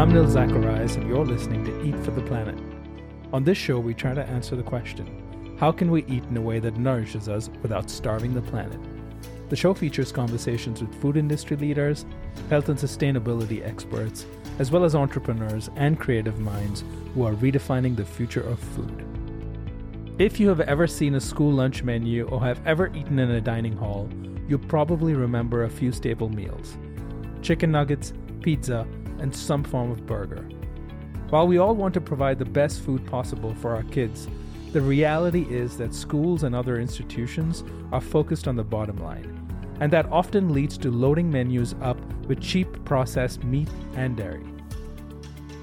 I'm Nil Zacharias, and you're listening to Eat for the Planet. On this show, we try to answer the question how can we eat in a way that nourishes us without starving the planet? The show features conversations with food industry leaders, health and sustainability experts, as well as entrepreneurs and creative minds who are redefining the future of food. If you have ever seen a school lunch menu or have ever eaten in a dining hall, you probably remember a few staple meals chicken nuggets, pizza, and some form of burger. While we all want to provide the best food possible for our kids, the reality is that schools and other institutions are focused on the bottom line, and that often leads to loading menus up with cheap processed meat and dairy.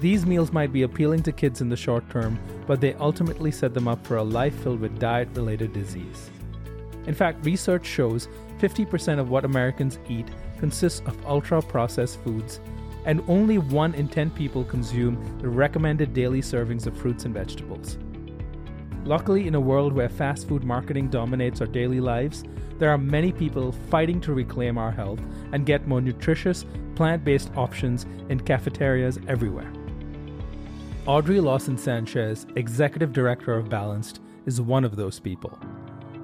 These meals might be appealing to kids in the short term, but they ultimately set them up for a life filled with diet related disease. In fact, research shows 50% of what Americans eat consists of ultra processed foods and only 1 in 10 people consume the recommended daily servings of fruits and vegetables. Luckily, in a world where fast food marketing dominates our daily lives, there are many people fighting to reclaim our health and get more nutritious, plant based options in cafeterias everywhere. Audrey Lawson Sanchez, Executive Director of Balanced, is one of those people.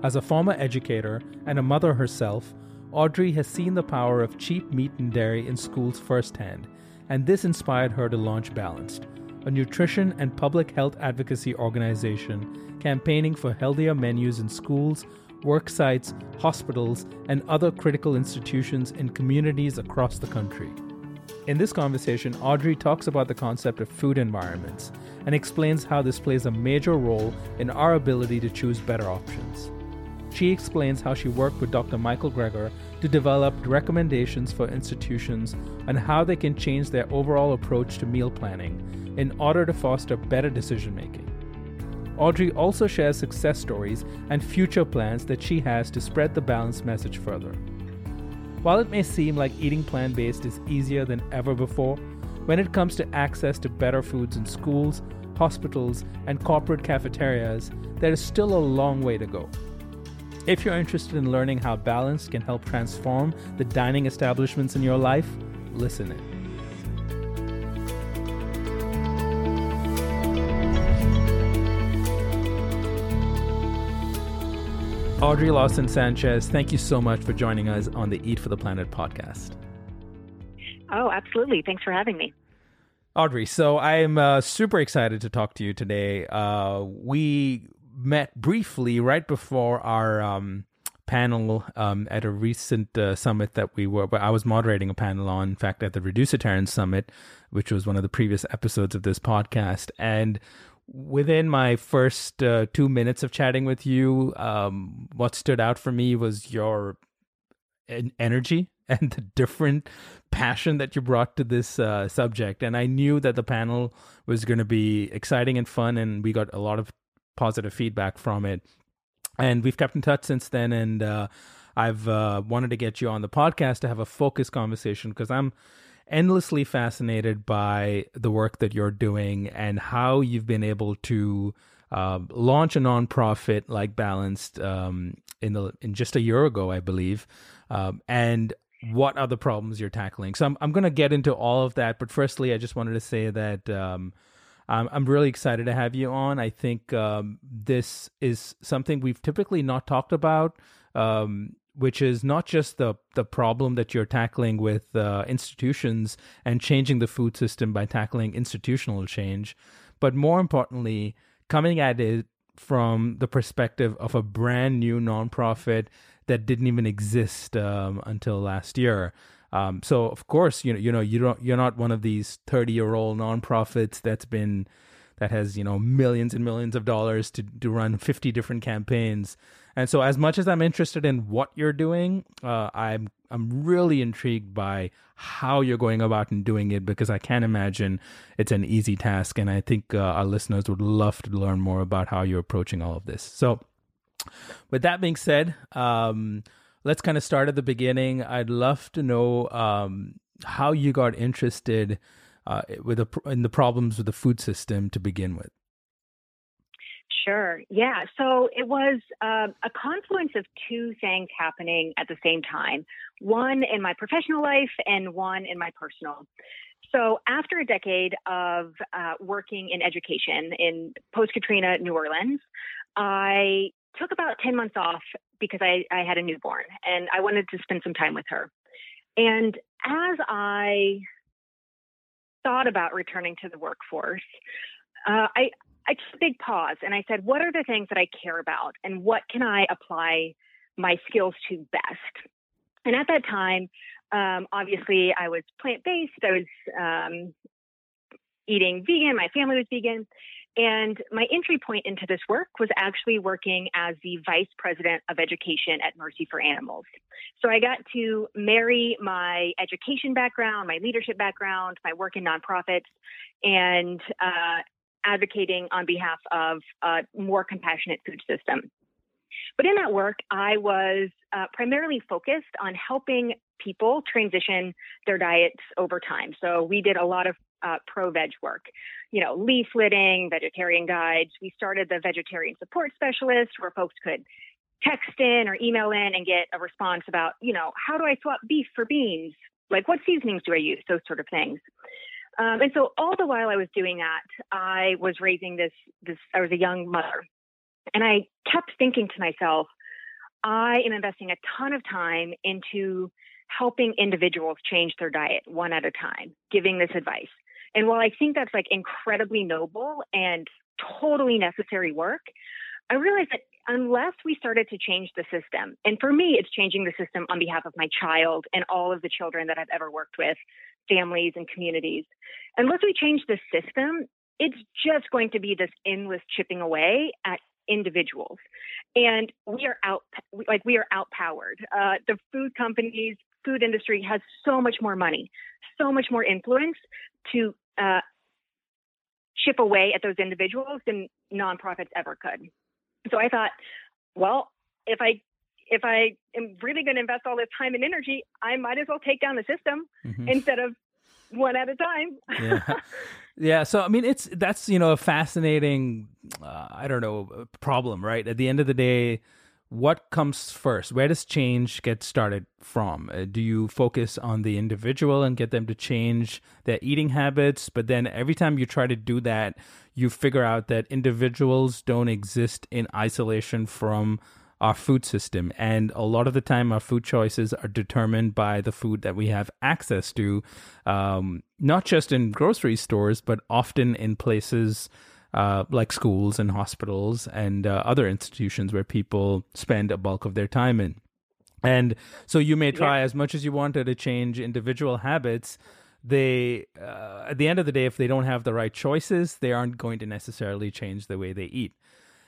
As a former educator and a mother herself, Audrey has seen the power of cheap meat and dairy in schools firsthand, and this inspired her to launch Balanced, a nutrition and public health advocacy organization campaigning for healthier menus in schools, work sites, hospitals, and other critical institutions in communities across the country. In this conversation, Audrey talks about the concept of food environments and explains how this plays a major role in our ability to choose better options. She explains how she worked with Dr. Michael Greger to develop recommendations for institutions on how they can change their overall approach to meal planning in order to foster better decision making. Audrey also shares success stories and future plans that she has to spread the balanced message further. While it may seem like eating plant based is easier than ever before, when it comes to access to better foods in schools, hospitals, and corporate cafeterias, there is still a long way to go. If you're interested in learning how balance can help transform the dining establishments in your life, listen in. Audrey Lawson Sanchez, thank you so much for joining us on the Eat for the Planet podcast. Oh, absolutely. Thanks for having me. Audrey, so I am uh, super excited to talk to you today. Uh, we met briefly right before our um, panel um, at a recent uh, summit that we were. I was moderating a panel on, in fact, at the Reducitarian Summit, which was one of the previous episodes of this podcast, and. Within my first uh, two minutes of chatting with you, um, what stood out for me was your energy and the different passion that you brought to this uh, subject. And I knew that the panel was going to be exciting and fun, and we got a lot of positive feedback from it. And we've kept in touch since then. And uh, I've uh, wanted to get you on the podcast to have a focused conversation because I'm endlessly fascinated by the work that you're doing and how you've been able to uh, launch a nonprofit like Balanced um, in the in just a year ago, I believe, um, and what are the problems you're tackling. So I'm I'm going to get into all of that, but firstly, I just wanted to say that. Um, um, I'm really excited to have you on. I think um, this is something we've typically not talked about, um, which is not just the the problem that you're tackling with uh, institutions and changing the food system by tackling institutional change, but more importantly, coming at it from the perspective of a brand new nonprofit that didn't even exist um, until last year. Um, so of course, you know, you know, you don't, you're not one of these 30 year old nonprofits that's been that has you know millions and millions of dollars to to run 50 different campaigns. And so as much as i'm interested in what you're doing uh, i'm i'm really intrigued by how you're going about and doing it because i can't imagine it's an easy task and i think uh, our listeners would love to learn more about how you're approaching all of this. So with that being said um, let's kind of start at the beginning i'd love to know um, how you got interested uh, with a, in the problems with the food system to begin with. Sure. Yeah. So it was uh, a confluence of two things happening at the same time one in my professional life and one in my personal. So after a decade of uh, working in education in post Katrina New Orleans, I took about 10 months off because I, I had a newborn and I wanted to spend some time with her. And as I thought about returning to the workforce, uh, I, I took a big pause and I said, what are the things that I care about and what can I apply my skills to best? And at that time, um, obviously, I was plant based. I was um, eating vegan. My family was vegan. And my entry point into this work was actually working as the vice president of education at Mercy for Animals. So I got to marry my education background, my leadership background, my work in nonprofits, and uh, advocating on behalf of a more compassionate food system. But in that work, I was uh, primarily focused on helping people transition their diets over time. So we did a lot of uh, pro veg work, you know, leafleting, vegetarian guides. We started the vegetarian support specialist where folks could text in or email in and get a response about, you know, how do I swap beef for beans? Like what seasonings do I use? Those sort of things. Um, and so all the while I was doing that, I was raising this, this, I was a young mother. And I kept thinking to myself, I am investing a ton of time into helping individuals change their diet one at a time, giving this advice. And while I think that's like incredibly noble and totally necessary work, I realized that unless we started to change the system, and for me, it's changing the system on behalf of my child and all of the children that I've ever worked with, families and communities, unless we change the system, it's just going to be this endless chipping away at individuals. And we are out like we are outpowered. Uh, the food companies food industry has so much more money so much more influence to uh, chip away at those individuals than nonprofits ever could. So I thought, well, if I if I am really going to invest all this time and energy, I might as well take down the system mm-hmm. instead of one at a time. yeah. yeah. So I mean, it's that's you know a fascinating, uh, I don't know, problem, right? At the end of the day, what comes first? Where does change get started from? Uh, do you focus on the individual and get them to change their eating habits? But then every time you try to do that, you figure out that individuals don't exist in isolation from our food system. And a lot of the time, our food choices are determined by the food that we have access to, um, not just in grocery stores, but often in places uh, like schools and hospitals and uh, other institutions where people spend a bulk of their time in. And so you may try yeah. as much as you wanted to change individual habits. They, uh, at the end of the day, if they don't have the right choices, they aren't going to necessarily change the way they eat.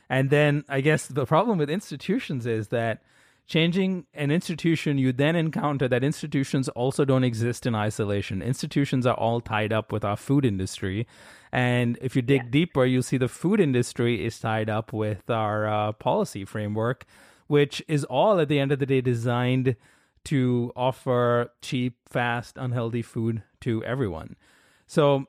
And then I guess the problem with institutions is that changing an institution, you then encounter that institutions also don't exist in isolation. Institutions are all tied up with our food industry. And if you dig yeah. deeper, you'll see the food industry is tied up with our uh, policy framework, which is all at the end of the day designed to offer cheap, fast, unhealthy food to everyone. So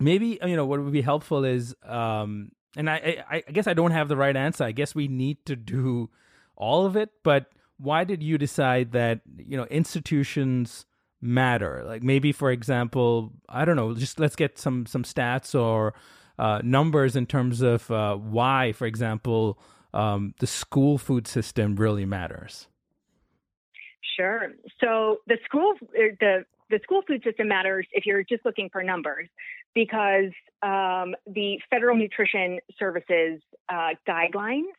maybe, you know, what would be helpful is, um, and I, I, I guess I don't have the right answer. I guess we need to do all of it, but why did you decide that you know institutions matter? Like maybe, for example, I don't know. Just let's get some some stats or uh, numbers in terms of uh, why, for example, um, the school food system really matters. Sure. So the school er, the the school food system matters if you're just looking for numbers because um, the Federal Nutrition Services uh, guidelines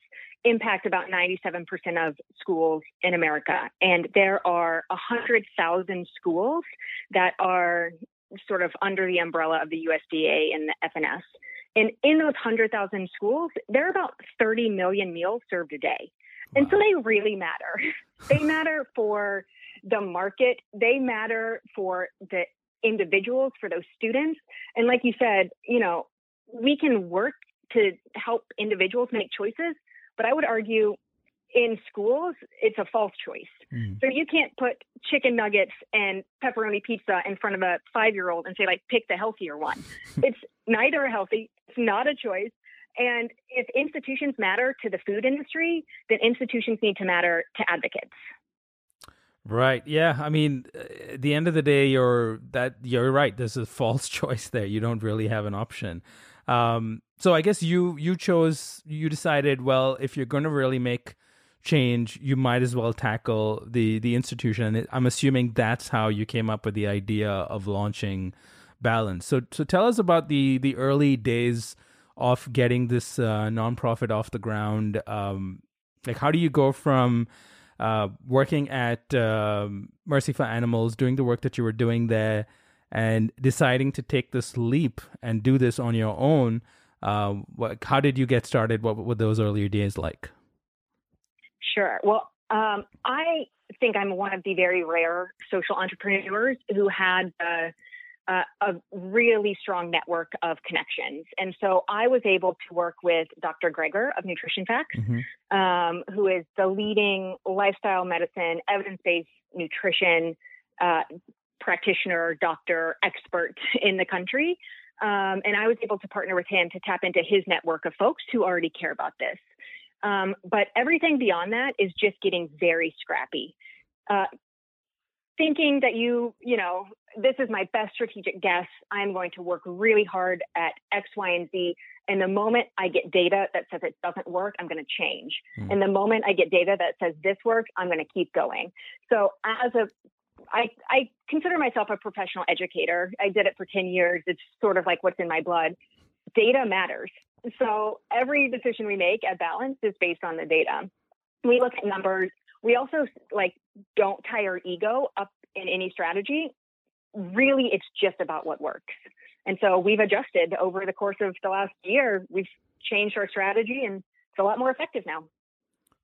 impact about 97% of schools in America. And there are 100,000 schools that are sort of under the umbrella of the USDA and the FNS. And in those 100,000 schools, there are about 30 million meals served a day. Wow. And so they really matter. they matter for the market, they matter for the individuals, for those students. And like you said, you know, we can work to help individuals make choices, but I would argue in schools, it's a false choice. Mm. So you can't put chicken nuggets and pepperoni pizza in front of a five year old and say, like, pick the healthier one. it's neither healthy, it's not a choice. And if institutions matter to the food industry, then institutions need to matter to advocates. Right. Yeah. I mean, at the end of the day, you're that you're right. There's a false choice there. You don't really have an option. Um, so I guess you you chose you decided well if you're going to really make change, you might as well tackle the the institution. I'm assuming that's how you came up with the idea of launching Balance. So so tell us about the the early days of getting this uh, nonprofit off the ground. Um, like how do you go from uh, working at um, Mercy for Animals, doing the work that you were doing there, and deciding to take this leap and do this on your own? Uh, what, how did you get started? What were those earlier days like? Sure. Well, um, I think I'm one of the very rare social entrepreneurs who had uh, uh, a really strong network of connections. And so I was able to work with Dr. Greger of Nutrition Facts, mm-hmm. um, who is the leading lifestyle medicine, evidence based nutrition uh, practitioner, doctor, expert in the country. Um, and I was able to partner with him to tap into his network of folks who already care about this. Um, but everything beyond that is just getting very scrappy. Uh, thinking that you, you know, this is my best strategic guess. I'm going to work really hard at X, Y, and Z. And the moment I get data that says it doesn't work, I'm going to change. Mm. And the moment I get data that says this works, I'm going to keep going. So as a I, I consider myself a professional educator. I did it for 10 years. It's sort of like what's in my blood. Data matters. So every decision we make at Balance is based on the data. We look at numbers. We also like don't tie our ego up in any strategy. Really, it's just about what works. And so we've adjusted over the course of the last year. We've changed our strategy and it's a lot more effective now.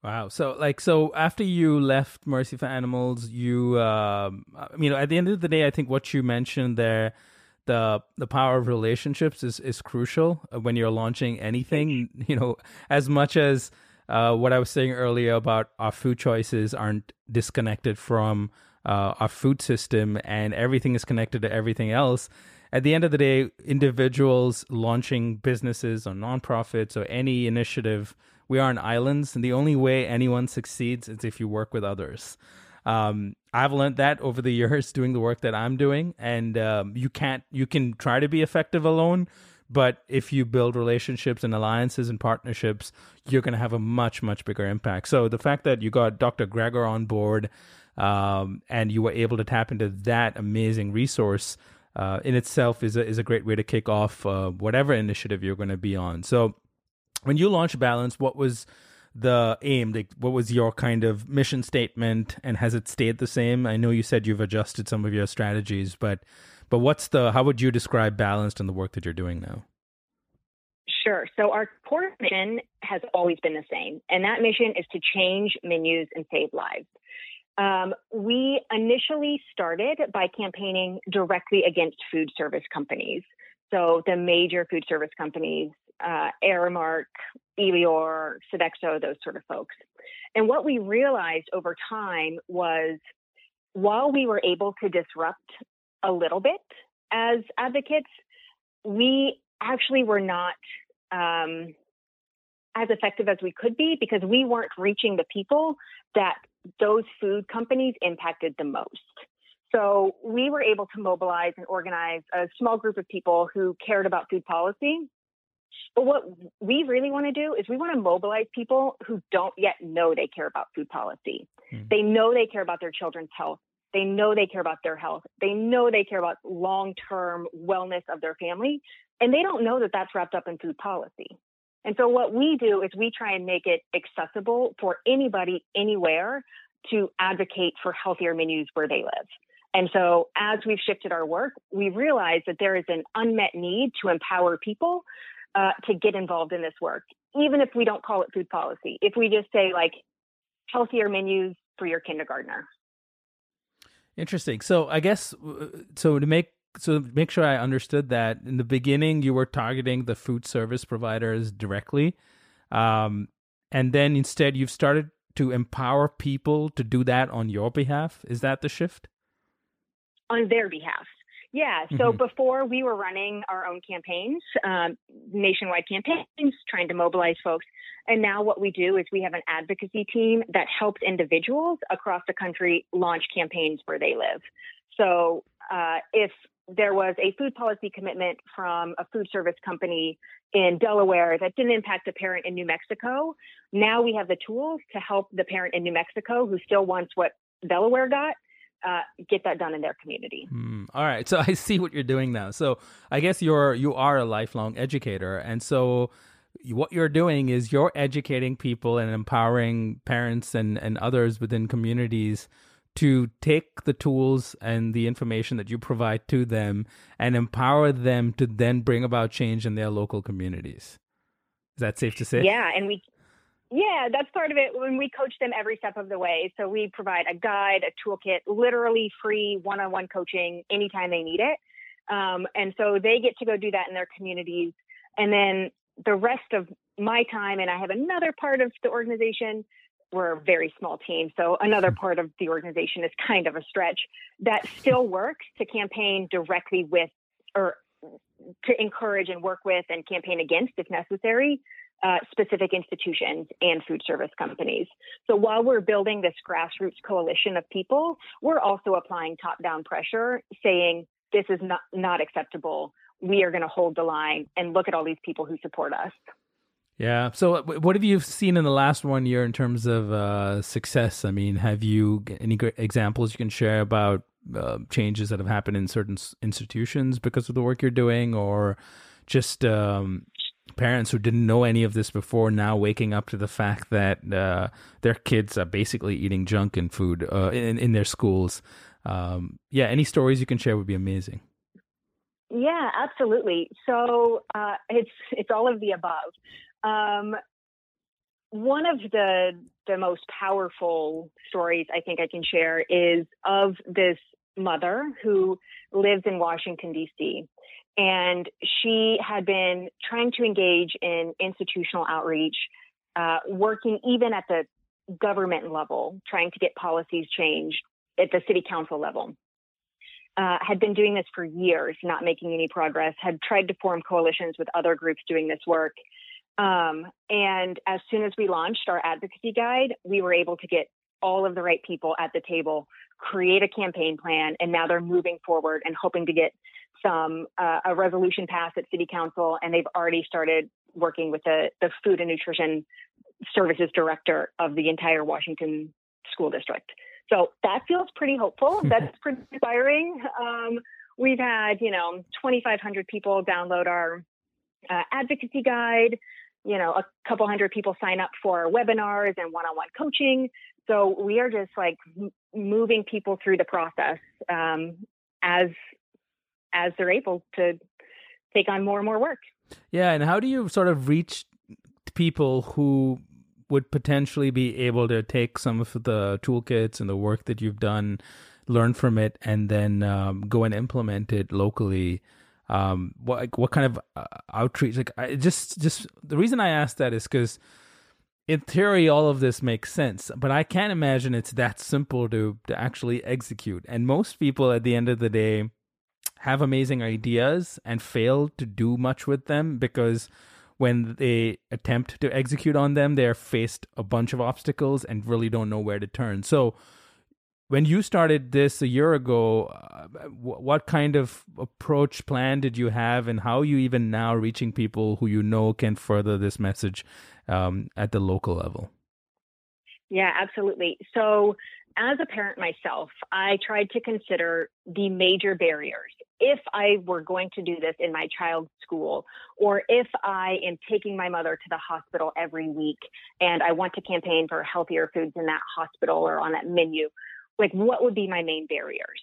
Wow. So like so after you left Mercy for Animals, you um you know at the end of the day I think what you mentioned there the the power of relationships is is crucial uh, when you're launching anything. You know, as much as uh, what I was saying earlier about our food choices aren't disconnected from uh, our food system, and everything is connected to everything else. At the end of the day, individuals launching businesses or nonprofits or any initiative, we are on islands, and the only way anyone succeeds is if you work with others. Um, I've learned that over the years doing the work that I'm doing, and um, you can't you can try to be effective alone, but if you build relationships and alliances and partnerships, you're going to have a much much bigger impact. So the fact that you got Dr. Greger on board, um, and you were able to tap into that amazing resource. Uh, in itself is a, is a great way to kick off uh, whatever initiative you're going to be on. So, when you launched Balance, what was the aim? Like, what was your kind of mission statement, and has it stayed the same? I know you said you've adjusted some of your strategies, but but what's the? How would you describe balanced and the work that you're doing now? Sure. So our core mission has always been the same, and that mission is to change menus and save lives. Um, we initially started by campaigning directly against food service companies. So the major food service companies, uh, Aramark, Elior, Sodexo, those sort of folks. And what we realized over time was while we were able to disrupt a little bit as advocates, we actually were not um, as effective as we could be because we weren't reaching the people that those food companies impacted the most. So we were able to mobilize and organize a small group of people who cared about food policy but what we really want to do is we want to mobilize people who don't yet know they care about food policy. Mm-hmm. They know they care about their children's health. They know they care about their health. They know they care about long term wellness of their family. And they don't know that that's wrapped up in food policy. And so what we do is we try and make it accessible for anybody, anywhere to advocate for healthier menus where they live. And so as we've shifted our work, we realize that there is an unmet need to empower people uh, to get involved in this work, even if we don't call it food policy. If we just say like healthier menus for your kindergartner. Interesting. So I guess so to make so make sure I understood that in the beginning you were targeting the food service providers directly, um, and then instead you've started to empower people to do that on your behalf. Is that the shift? On their behalf. Yeah. So mm-hmm. before we were running our own campaigns, um, nationwide campaigns, trying to mobilize folks. And now what we do is we have an advocacy team that helps individuals across the country launch campaigns where they live. So uh, if there was a food policy commitment from a food service company in Delaware that didn't impact a parent in New Mexico. Now we have the tools to help the parent in New Mexico who still wants what Delaware got uh, get that done in their community. Mm, all right, so I see what you're doing now. So I guess you're you are a lifelong educator, and so what you're doing is you're educating people and empowering parents and and others within communities to take the tools and the information that you provide to them and empower them to then bring about change in their local communities. Is that safe to say? Yeah, and we yeah, that's part of it. When we coach them every step of the way, so we provide a guide, a toolkit, literally free one-on-one coaching anytime they need it, um, and so they get to go do that in their communities. And then the rest of my time, and I have another part of the organization. We're a very small team, so another part of the organization is kind of a stretch that still works to campaign directly with or to encourage and work with and campaign against if necessary uh, specific institutions and food service companies. So while we're building this grassroots coalition of people, we're also applying top down pressure, saying this is not, not acceptable. We are going to hold the line and look at all these people who support us. Yeah. So, what have you seen in the last one year in terms of uh, success? I mean, have you any great examples you can share about uh, changes that have happened in certain institutions because of the work you're doing, or just um, parents who didn't know any of this before now waking up to the fact that uh, their kids are basically eating junk and food uh, in in their schools. Um, yeah, any stories you can share would be amazing. Yeah, absolutely. So uh, it's it's all of the above. Um, one of the the most powerful stories I think I can share is of this mother who lives in Washington D.C. And she had been trying to engage in institutional outreach, uh, working even at the government level, trying to get policies changed at the city council level. Uh, had been doing this for years, not making any progress, had tried to form coalitions with other groups doing this work. Um, and as soon as we launched our advocacy guide, we were able to get all of the right people at the table, create a campaign plan, and now they're moving forward and hoping to get some uh, a resolution passed at city council and they've already started working with the, the food and nutrition services director of the entire washington school district. So that feels pretty hopeful. That's pretty inspiring. Um, we've had you know 2500 people download our uh, advocacy guide you know a couple hundred people sign up for webinars and one-on-one coaching so we are just like moving people through the process um, as as they're able to take on more and more work. Yeah, and how do you sort of reach people who would potentially be able to take some of the toolkits and the work that you've done, learn from it, and then um, go and implement it locally? Um, what like, what kind of uh, outreach? Like, I just just the reason I asked that is because in theory all of this makes sense but i can't imagine it's that simple to to actually execute and most people at the end of the day have amazing ideas and fail to do much with them because when they attempt to execute on them, they're faced a bunch of obstacles and really don't know where to turn. So, when you started this a year ago, uh, what kind of approach plan did you have, and how are you even now reaching people who you know can further this message um, at the local level? Yeah, absolutely. So, as a parent myself, I tried to consider the major barriers. If I were going to do this in my child's school, or if I am taking my mother to the hospital every week and I want to campaign for healthier foods in that hospital or on that menu, like what would be my main barriers?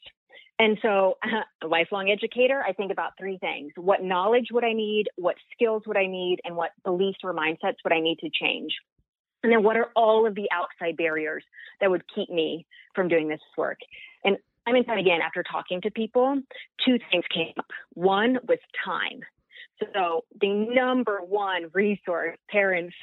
And so, a lifelong educator, I think about three things what knowledge would I need, what skills would I need, and what beliefs or mindsets would I need to change? And then, what are all of the outside barriers that would keep me from doing this work? And time and time again, after talking to people, two things came up. One was time. So, the number one resource parents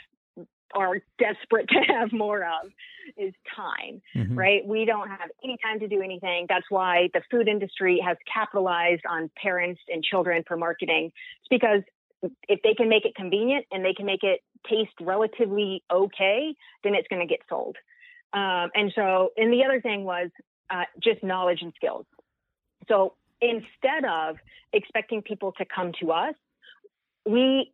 are desperate to have more of is time, mm-hmm. right? We don't have any time to do anything. That's why the food industry has capitalized on parents and children for marketing. It's because if they can make it convenient and they can make it taste relatively okay, then it's going to get sold. Um, and so, and the other thing was uh, just knowledge and skills. So instead of expecting people to come to us, we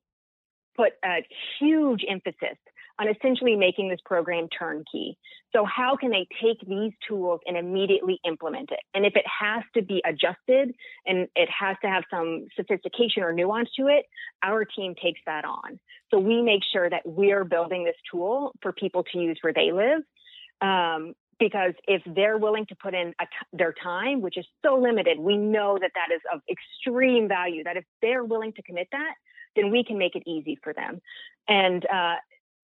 put a huge emphasis on essentially making this program turnkey. So, how can they take these tools and immediately implement it? And if it has to be adjusted and it has to have some sophistication or nuance to it, our team takes that on. So, we make sure that we're building this tool for people to use where they live. Um, because if they're willing to put in their time, which is so limited, we know that that is of extreme value. That if they're willing to commit that, then we can make it easy for them. And uh,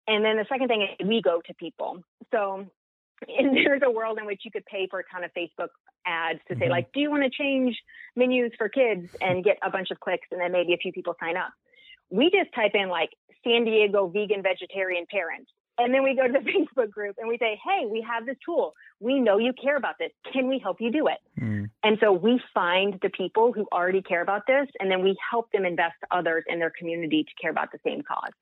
and then the second thing is we go to people. So and there's a world in which you could pay for a ton of Facebook ads to say mm-hmm. like, do you want to change menus for kids and get a bunch of clicks and then maybe a few people sign up. We just type in like San Diego vegan vegetarian parents. And then we go to the Facebook group and we say, hey, we have this tool. We know you care about this. Can we help you do it? Mm. And so we find the people who already care about this and then we help them invest others in their community to care about the same cause.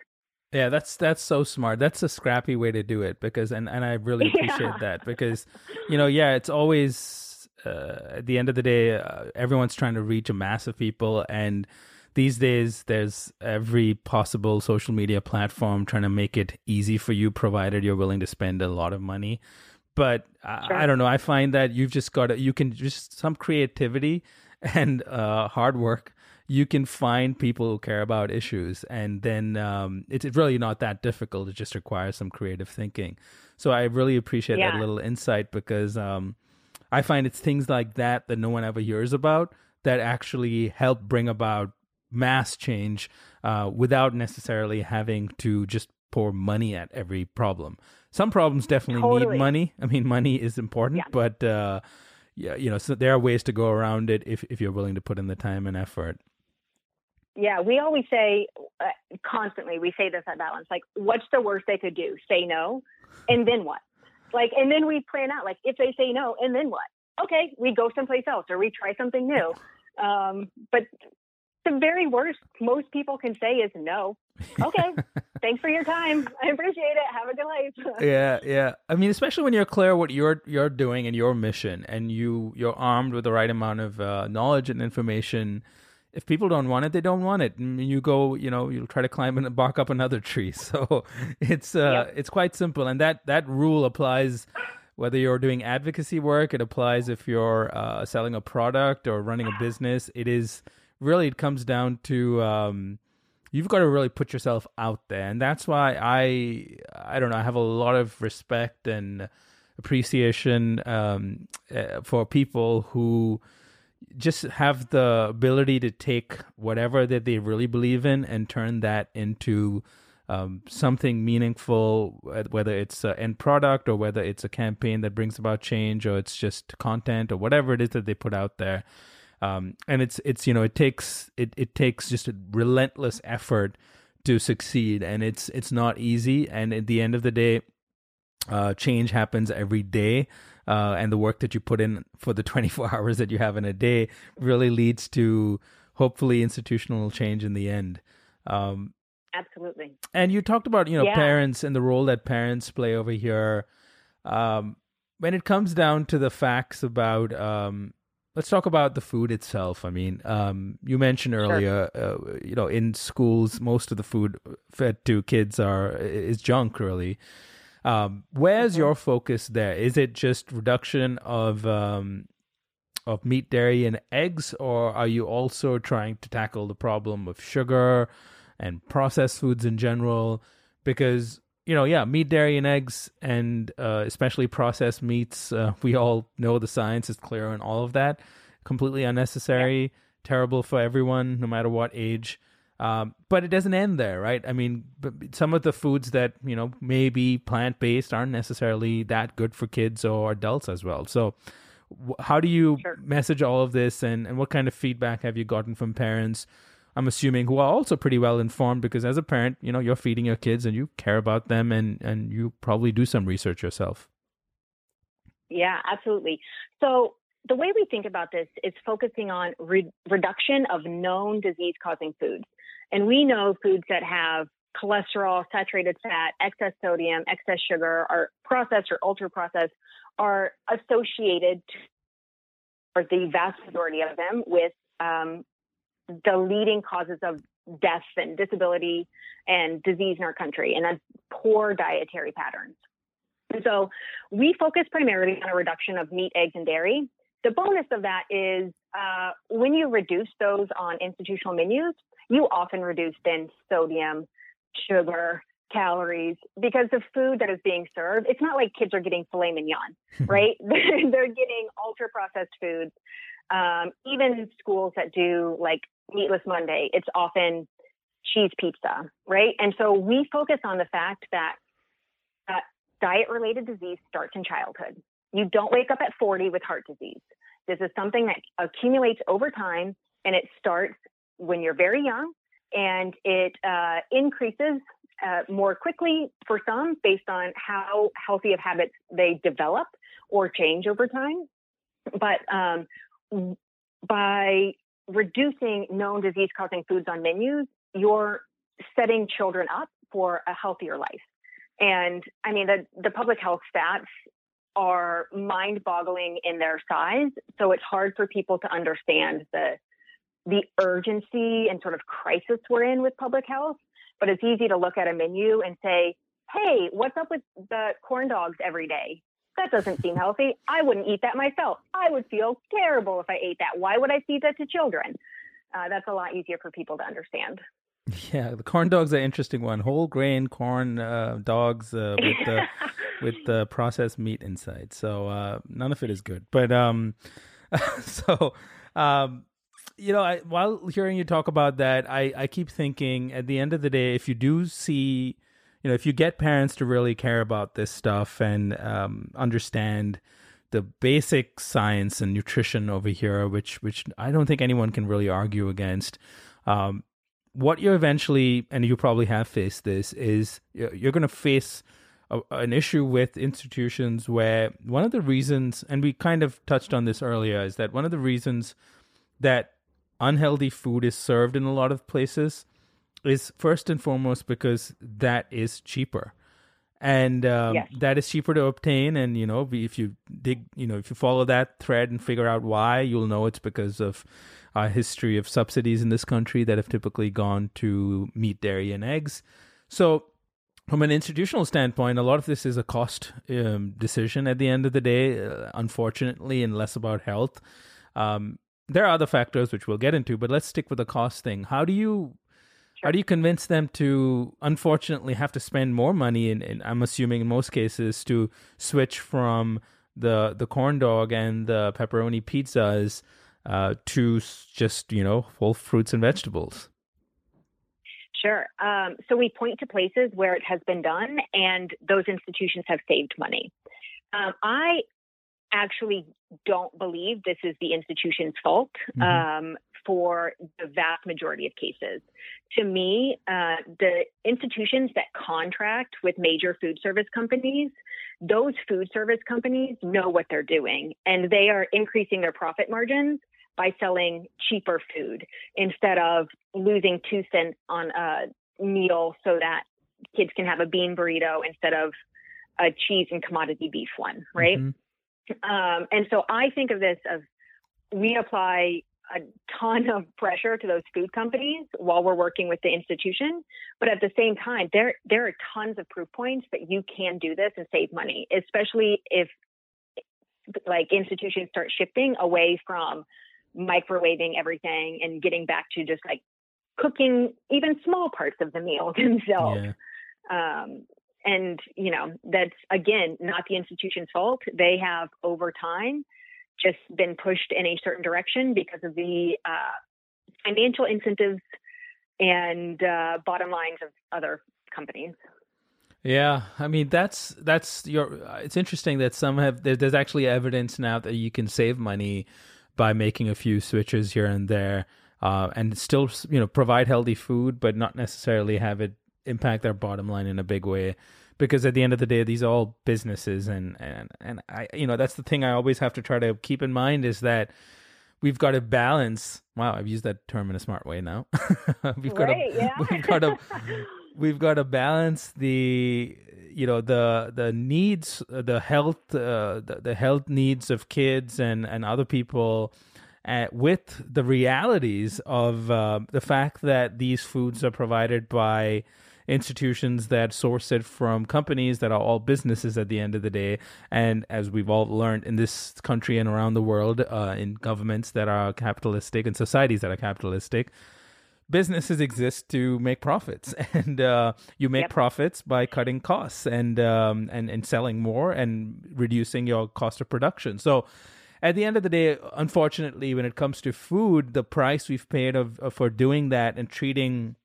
Yeah, that's that's so smart. That's a scrappy way to do it because and and I really appreciate yeah. that because you know, yeah, it's always uh, at the end of the day uh, everyone's trying to reach a mass of people and these days there's every possible social media platform trying to make it easy for you provided you're willing to spend a lot of money. But sure. I, I, don't know, I find that you've just got to, you can just some creativity and uh, hard work you can find people who care about issues, and then um, it's really not that difficult. It just requires some creative thinking. So I really appreciate yeah. that little insight because um, I find it's things like that that no one ever hears about that actually help bring about mass change uh, without necessarily having to just pour money at every problem. Some problems definitely totally. need money. I mean, money is important, yeah. but uh, yeah, you know, so there are ways to go around it if if you're willing to put in the time and effort. Yeah, we always say uh, constantly, we say this at Balance, like, what's the worst they could do? Say no. And then what? Like, and then we plan out, like, if they say no, and then what? Okay, we go someplace else or we try something new. Um, but the very worst most people can say is no. Okay, thanks for your time. I appreciate it. Have a good life. yeah, yeah. I mean, especially when you're clear what you're you're doing and your mission, and you you're armed with the right amount of uh, knowledge and information if people don't want it, they don't want it. And you go, you know, you'll try to climb and bark up another tree. So it's uh, it's quite simple, and that that rule applies whether you're doing advocacy work. It applies if you're uh, selling a product or running a business. It is really it comes down to um, you've got to really put yourself out there, and that's why I I don't know I have a lot of respect and appreciation um, uh, for people who just have the ability to take whatever that they really believe in and turn that into um, something meaningful, whether it's an end product or whether it's a campaign that brings about change or it's just content or whatever it is that they put out there. Um, and it's it's you know it takes it it takes just a relentless effort to succeed, and it's it's not easy. And at the end of the day, uh, change happens every day uh, and the work that you put in for the 24 hours that you have in a day really leads to hopefully institutional change in the end. Um, Absolutely. And you talked about you know yeah. parents and the role that parents play over here. Um, when it comes down to the facts about um, let's talk about the food itself. I mean, um, you mentioned earlier, sure. uh, you know, in schools, most of the food fed to kids are is junk, really. Um, where's mm-hmm. your focus there? Is it just reduction of um, of meat, dairy, and eggs, or are you also trying to tackle the problem of sugar and processed foods in general? Because you know, yeah, meat, dairy, and eggs, and uh, especially processed meats. Uh, we all know the science is clear on all of that. completely unnecessary, yeah. terrible for everyone, no matter what age. Um, but it doesn't end there, right? I mean, some of the foods that you know may be plant based aren't necessarily that good for kids or adults as well. So, how do you sure. message all of this, and and what kind of feedback have you gotten from parents? I'm assuming who are also pretty well informed because as a parent, you know, you're feeding your kids and you care about them, and and you probably do some research yourself. Yeah, absolutely. So the way we think about this is focusing on re- reduction of known disease causing foods. And we know foods that have cholesterol, saturated fat, excess sodium, excess sugar, or processed or ultra processed are associated, or the vast majority of them, with um, the leading causes of death and disability and disease in our country, and that's poor dietary patterns. And so we focus primarily on a reduction of meat, eggs, and dairy. The bonus of that is uh, when you reduce those on institutional menus, you often reduce then sodium, sugar, calories because the food that is being served, it's not like kids are getting filet mignon, right? They're getting ultra processed foods. Um, even schools that do like Meatless Monday, it's often cheese pizza, right? And so we focus on the fact that uh, diet related disease starts in childhood. You don't wake up at 40 with heart disease. This is something that accumulates over time and it starts when you're very young and it uh, increases uh, more quickly for some based on how healthy of habits they develop or change over time. But um, by reducing known disease causing foods on menus, you're setting children up for a healthier life. And I mean, the, the public health stats are mind boggling in their size. So it's hard for people to understand the the urgency and sort of crisis we're in with public health. But it's easy to look at a menu and say, hey, what's up with the corn dogs every day? That doesn't seem healthy. I wouldn't eat that myself. I would feel terrible if I ate that. Why would I feed that to children? Uh, that's a lot easier for people to understand. Yeah, the corn dogs are an interesting one. Whole grain corn uh, dogs uh, with the with the processed meat inside. So uh, none of it is good. But um, so um, you know, I, while hearing you talk about that, I, I keep thinking at the end of the day, if you do see, you know, if you get parents to really care about this stuff and um, understand the basic science and nutrition over here, which which I don't think anyone can really argue against. Um, what you eventually, and you probably have faced this, is you're going to face an issue with institutions where one of the reasons, and we kind of touched on this earlier, is that one of the reasons that unhealthy food is served in a lot of places is first and foremost because that is cheaper and um, yes. that is cheaper to obtain and you know if you dig you know if you follow that thread and figure out why you'll know it's because of a history of subsidies in this country that have typically gone to meat dairy and eggs so from an institutional standpoint, a lot of this is a cost um, decision at the end of the day, uh, unfortunately, and less about health. Um, there are other factors which we'll get into, but let's stick with the cost thing. How do you sure. how do you convince them to unfortunately have to spend more money and in, in, I'm assuming in most cases to switch from the the corn dog and the pepperoni pizzas uh, to just you know whole fruits and vegetables? Sure. Um, so we point to places where it has been done, and those institutions have saved money. Um, I actually don't believe this is the institution's fault mm-hmm. um, for the vast majority of cases. To me, uh, the institutions that contract with major food service companies, those food service companies know what they're doing and they are increasing their profit margins by selling cheaper food instead of losing two cents on a meal so that kids can have a bean burrito instead of a cheese and commodity beef one, right? Mm-hmm. Um, and so I think of this as we apply a ton of pressure to those food companies while we're working with the institution. But at the same time, there there are tons of proof points that you can do this and save money, especially if like institutions start shifting away from microwaving everything and getting back to just like cooking even small parts of the meal themselves. Yeah. Um, and you know that's again not the institution's fault they have over time just been pushed in a certain direction because of the uh, financial incentives and uh, bottom lines of other companies. Yeah, I mean that's that's your. It's interesting that some have. There's actually evidence now that you can save money by making a few switches here and there, uh, and still you know provide healthy food, but not necessarily have it impact their bottom line in a big way. Because at the end of the day, these are all businesses, and and and I you know that's the thing I always have to try to keep in mind is that we've got to balance. Wow, I've used that term in a smart way now. we've got right, to yeah. we've got to we've got to balance the you know the the needs the health uh, the, the health needs of kids and and other people uh, with the realities of uh, the fact that these foods are provided by institutions that source it from companies that are all businesses at the end of the day. And as we've all learned in this country and around the world, uh, in governments that are capitalistic and societies that are capitalistic, businesses exist to make profits, and uh, you make yep. profits by cutting costs and um, and and selling more and reducing your cost of production. So. At the end of the day, unfortunately, when it comes to food, the price we've paid of, of for doing that and treating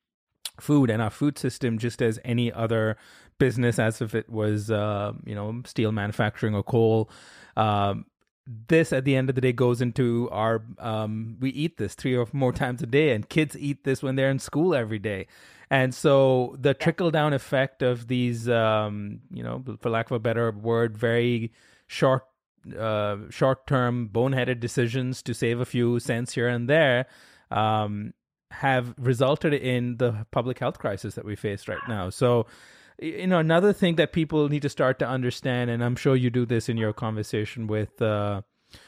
food and our food system just as any other business as if it was uh, you know steel manufacturing or coal. Um, this at the end of the day goes into our um, we eat this three or more times a day and kids eat this when they're in school every day. And so the trickle down effect of these um, you know for lack of a better word very short uh, short term boneheaded decisions to save a few cents here and there um, have resulted in the public health crisis that we face right now. So, you know, another thing that people need to start to understand, and I'm sure you do this in your conversation with uh,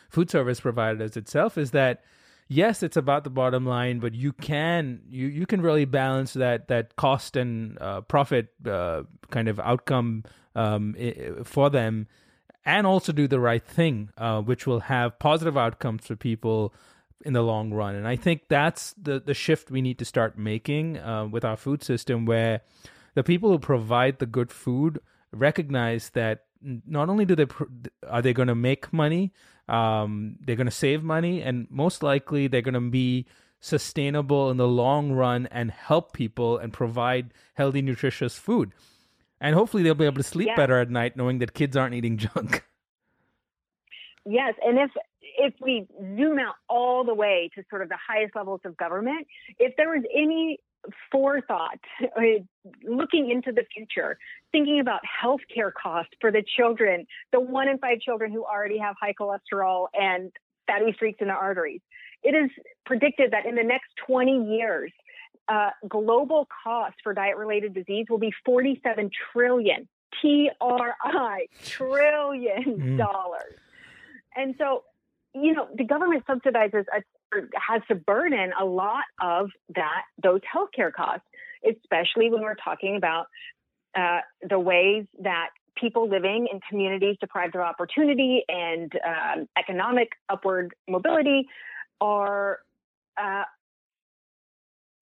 food service providers itself, is that yes, it's about the bottom line, but you can you you can really balance that that cost and uh, profit uh, kind of outcome um, for them, and also do the right thing, uh, which will have positive outcomes for people in the long run. And I think that's the the shift we need to start making uh, with our food system, where the people who provide the good food recognize that not only do they are they going to make money, um, they're going to save money, and most likely they're going to be sustainable in the long run and help people and provide healthy, nutritious food. And hopefully they'll be able to sleep yeah. better at night knowing that kids aren't eating junk. Yes, and if if we zoom out all the way to sort of the highest levels of government, if there was any forethought, looking into the future, thinking about healthcare costs for the children, the one in five children who already have high cholesterol and fatty streaks in the arteries. It is predicted that in the next 20 years, uh, global costs for diet related disease will be 47 trillion, T R I, trillion mm. dollars. And so you know, the government subsidizes a, has to burden a lot of that those healthcare costs, especially when we're talking about uh, the ways that people living in communities deprived of opportunity and um, economic upward mobility are uh,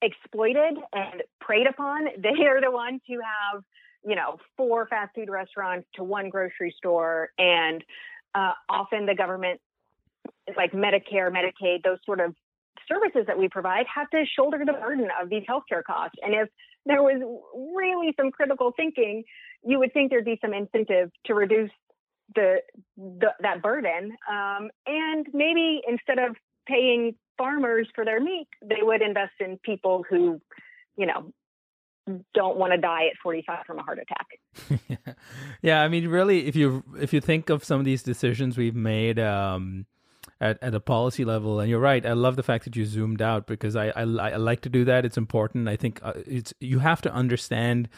exploited and preyed upon. They are the ones who have, you know, four fast food restaurants to one grocery store, and uh, often the government like Medicare, Medicaid, those sort of services that we provide have to shoulder the burden of these healthcare costs. And if there was really some critical thinking, you would think there'd be some incentive to reduce the, the that burden. Um, and maybe instead of paying farmers for their meat, they would invest in people who, you know, don't want to die at 45 from a heart attack. yeah, yeah, I mean, really, if you if you think of some of these decisions we've made, um, at, at a policy level. And you're right. I love the fact that you zoomed out because I, I, I like to do that. It's important. I think uh, it's you have to understand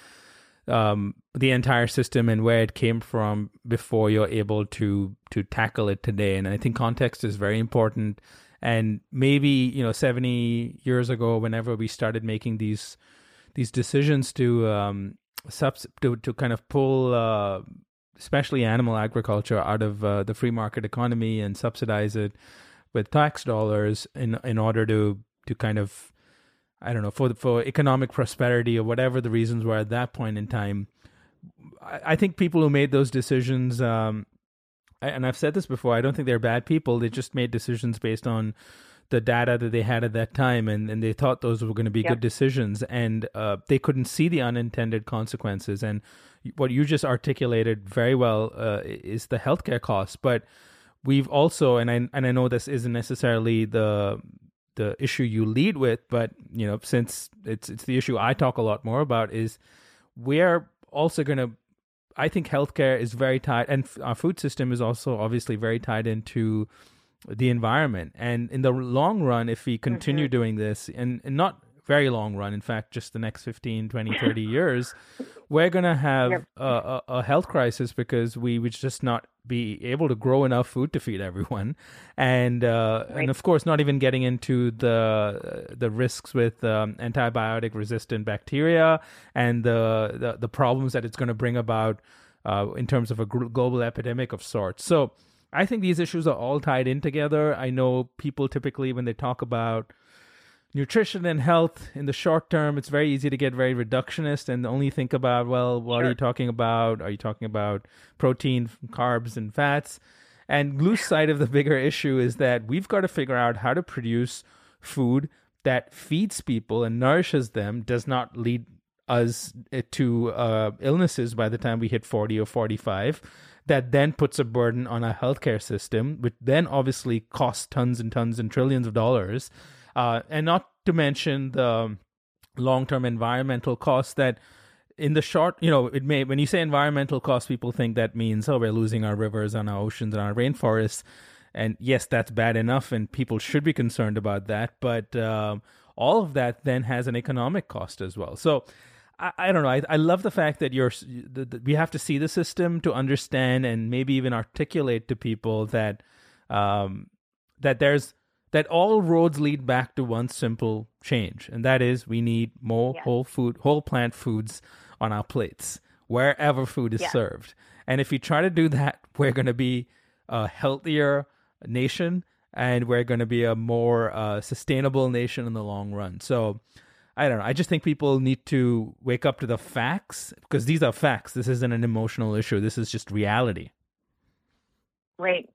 um, the entire system and where it came from before you're able to to tackle it today. And I think context is very important. And maybe you know, 70 years ago, whenever we started making these these decisions to um, subs- to to kind of pull uh, especially animal agriculture, out of uh, the free market economy and subsidize it with tax dollars in in order to to kind of I don't know for for economic prosperity or whatever the reasons were at that point in time. I, I think people who made those decisions um, and I've said this before, I don't think they're bad people. They just made decisions based on the data that they had at that time, and, and they thought those were going to be yep. good decisions, and uh, they couldn't see the unintended consequences. And what you just articulated very well uh, is the healthcare costs, but we've also, and I and I know this isn't necessarily the the issue you lead with, but you know, since it's it's the issue I talk a lot more about, is we're also going to I think healthcare is very tied, and our food system is also obviously very tied into the environment. And in the long run, if we continue mm-hmm. doing this, and, and not very long run, in fact, just the next 15, 20, 30 years, we're going to have yep. a, a, a, health crisis because we would just not be able to grow enough food to feed everyone. And, uh, right. and of course, not even getting into the, the risks with um, antibiotic resistant bacteria and the, the, the, problems that it's going to bring about uh, in terms of a global epidemic of sorts. So I think these issues are all tied in together. I know people typically, when they talk about nutrition and health in the short term, it's very easy to get very reductionist and only think about, well, what sure. are you talking about? Are you talking about protein, carbs, and fats? And lose sight of the bigger issue is that we've got to figure out how to produce food that feeds people and nourishes them, does not lead us to uh, illnesses by the time we hit 40 or 45 that then puts a burden on our healthcare system, which then obviously costs tons and tons and trillions of dollars uh, and not to mention the long-term environmental costs that in the short you know it may when you say environmental costs people think that means oh we're losing our rivers and our oceans and our rainforests and yes that's bad enough and people should be concerned about that but um, all of that then has an economic cost as well so I, I don't know. I, I love the fact that you're. That we have to see the system to understand and maybe even articulate to people that um, that there's that all roads lead back to one simple change, and that is we need more yes. whole food, whole plant foods on our plates wherever food is served. And if we try to do that, we're going to be a healthier nation, and we're going to be a more uh, sustainable nation in the long run. So. I don't know. I just think people need to wake up to the facts because these are facts. This isn't an emotional issue. This is just reality. Right.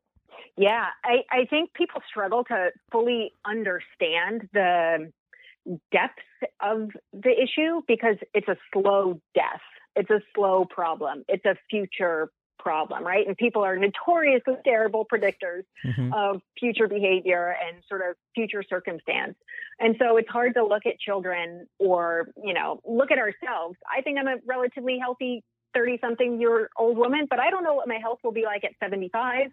Yeah, I, I think people struggle to fully understand the depth of the issue because it's a slow death. It's a slow problem. It's a future problem, right? And people are notoriously terrible predictors mm-hmm. of future behavior and sort of future circumstance. And so it's hard to look at children or, you know, look at ourselves. I think I'm a relatively healthy 30 something year old woman, but I don't know what my health will be like at 75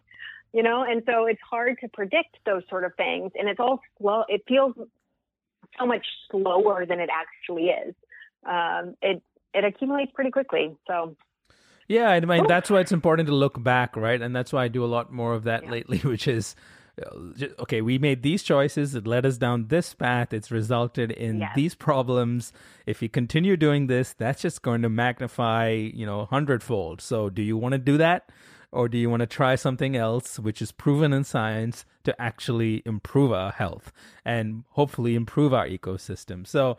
you know? And so it's hard to predict those sort of things. And it's all slow it feels so much slower than it actually is. Um, it it accumulates pretty quickly so. Yeah i mean that's why it's important to look back right? And that's why i do a lot more of that yeah. lately which is uh, okay we made these choices it led us down this path. It's resulted in yes. these problems. If you continue doing this that's just going to magnify you know hundredfold. So do you want to do that or do you want to try something else which is proven in science to actually improve our health and hopefully improve our ecosystem? So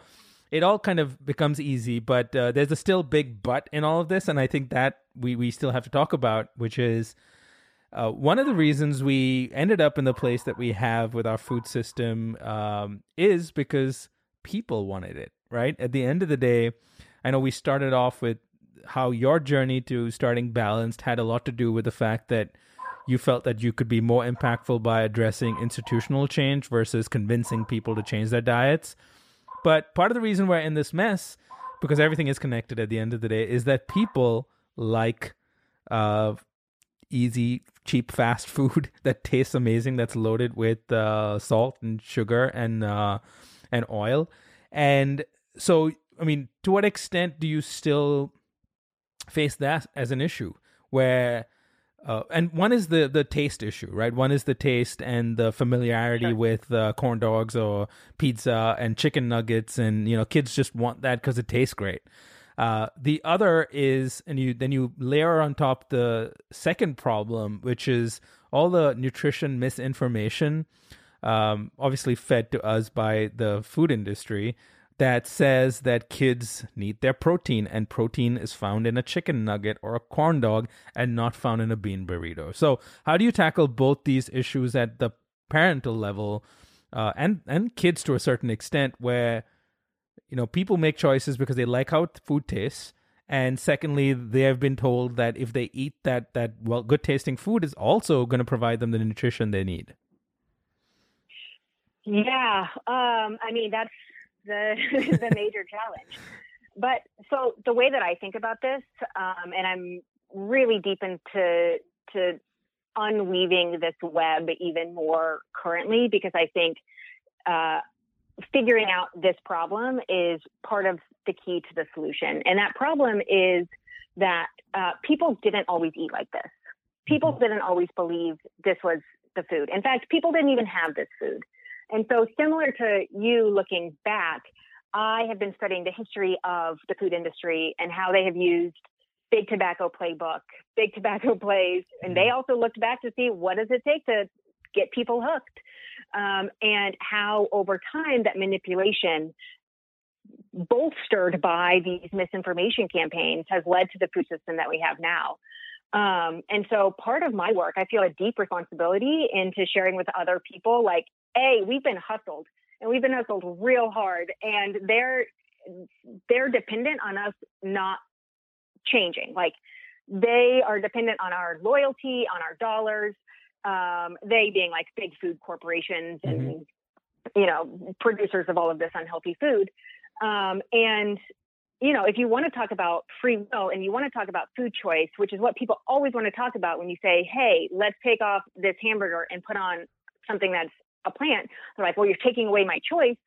it all kind of becomes easy but uh, there's a still big but in all of this and i think that we, we still have to talk about which is uh, one of the reasons we ended up in the place that we have with our food system um, is because people wanted it right? At the end of the day i know we started off with how your journey to starting balanced had a lot to do with the fact that you felt that you could be more impactful by addressing institutional change versus convincing people to change their diets. But part of the reason we're in this mess, because everything is connected at the end of the day, is that people like uh, easy, cheap, fast food that tastes amazing, that's loaded with uh, salt and sugar and uh, and oil. And so, I mean, to what extent do you still face that as an issue where uh, and one is the the taste issue, right? One is the taste and the familiarity sure. with uh, corn dogs or pizza and chicken nuggets, and you know, kids just want that because it tastes great. Uh, the other is, and you then you layer on top the second problem, which is all the nutrition misinformation, um, obviously fed to us by the food industry that says that kids need their protein, and protein is found in a chicken nugget or a corn dog and not found in a bean burrito. So, how do you tackle both these issues at the parental level uh, and and kids to a certain extent, where you know people make choices because they like how food tastes, and secondly, they have been told that if they eat that that well good tasting food is also going to provide them the nutrition they need. Yeah, um, I mean that's the the major challenge. But so the way that I think about this, um, and I'm really deep into to unweaving this web even more currently because I think uh, figuring out this problem is part of the key to the solution. And that problem is that uh, people didn't always eat like this. People mm-hmm. didn't always believe this was the food. In fact, people didn't even have this food. And so, similar to you looking back, I have been studying the history of the food industry and how they have used big tobacco playbook, big tobacco plays, and they mm-hmm. also looked back to see what does it take to get people hooked, um, and how over time that manipulation, bolstered by these misinformation campaigns, has led to the food system that we have now. Um, and so part of my work, I feel a deep responsibility into sharing with other people like, hey, we've been hustled and we've been hustled real hard and they're they're dependent on us not changing. Like they are dependent on our loyalty, on our dollars. Um, they being like big food corporations and mm-hmm. you know producers of all of this unhealthy food. Um, and you know, if you want to talk about free will and you want to talk about food choice, which is what people always want to talk about when you say, "Hey, let's take off this hamburger and put on something that's a plant," they're like, "Well, you're taking away my choice."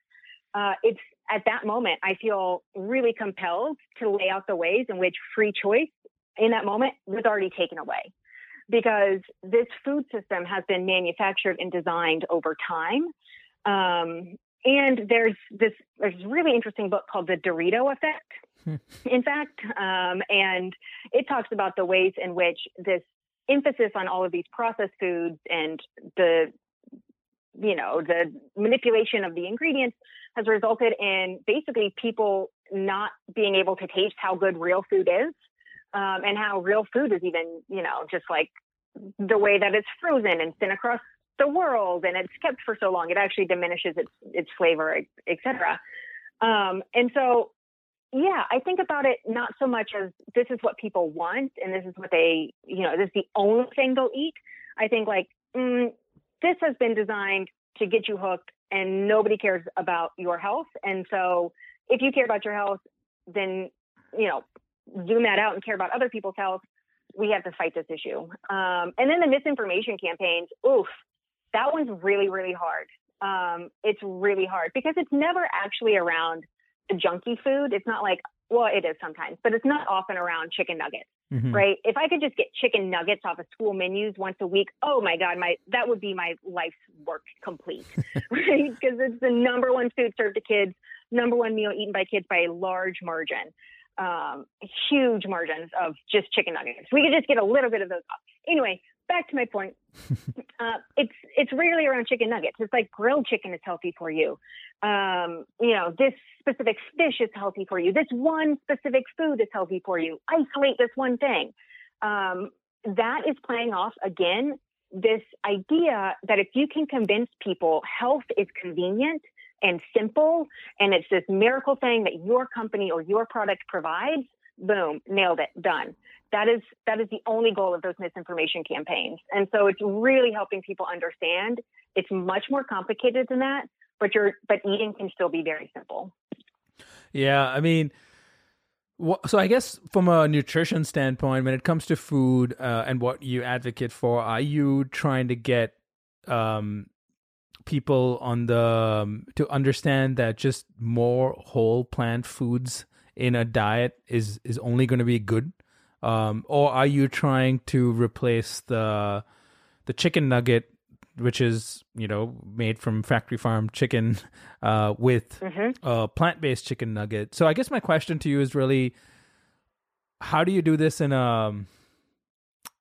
Uh, it's at that moment, I feel really compelled to lay out the ways in which free choice in that moment was already taken away. Because this food system has been manufactured and designed over time. Um, and there's this there's a really interesting book called The Dorito Effect, hmm. in fact. Um, and it talks about the ways in which this emphasis on all of these processed foods and the you know the manipulation of the ingredients has resulted in basically people not being able to taste how good real food is um, and how real food is even, you know, just like the way that it's frozen and sent across the world and it's kept for so long, it actually diminishes its its flavor, etc. Um, and so, yeah, I think about it not so much as this is what people want and this is what they, you know, this is the only thing they'll eat. I think like mm, this has been designed to get you hooked and nobody cares about your health. And so if you care about your health, then, you know, zoom that out and care about other people's health. We have to fight this issue. Um, and then the misinformation campaigns, oof, that one's really, really hard. Um, it's really hard because it's never actually around the junky food. It's not like, well, it is sometimes, but it's not often around chicken nuggets mm-hmm. right? If I could just get chicken nuggets off of school menus once a week, oh my God, my that would be my life's work complete, right? Because it's the number one food served to kids, number one meal eaten by kids by a large margin, um, huge margins of just chicken nuggets. We could just get a little bit of those off. Anyway, back to my point. uh, it's it's rarely around chicken nuggets. It's like grilled chicken is healthy for you. Um, you know, this specific fish is healthy for you. This one specific food is healthy for you. Isolate this one thing. Um, that is playing off again this idea that if you can convince people health is convenient and simple and it's this miracle thing that your company or your product provides, boom, nailed it, done. That is that is the only goal of those misinformation campaigns. And so it's really helping people understand it's much more complicated than that but you're but eating can still be very simple. Yeah i mean so i guess from a nutrition standpoint when it comes to food uh, and what you advocate for are you trying to get um, people on the um, to understand that just more whole plant foods in a diet is is only going to be good um, or are you trying to replace the the chicken nugget, which is you know made from factory farm chicken, uh, with mm-hmm. a plant based chicken nugget? So I guess my question to you is really, how do you do this in a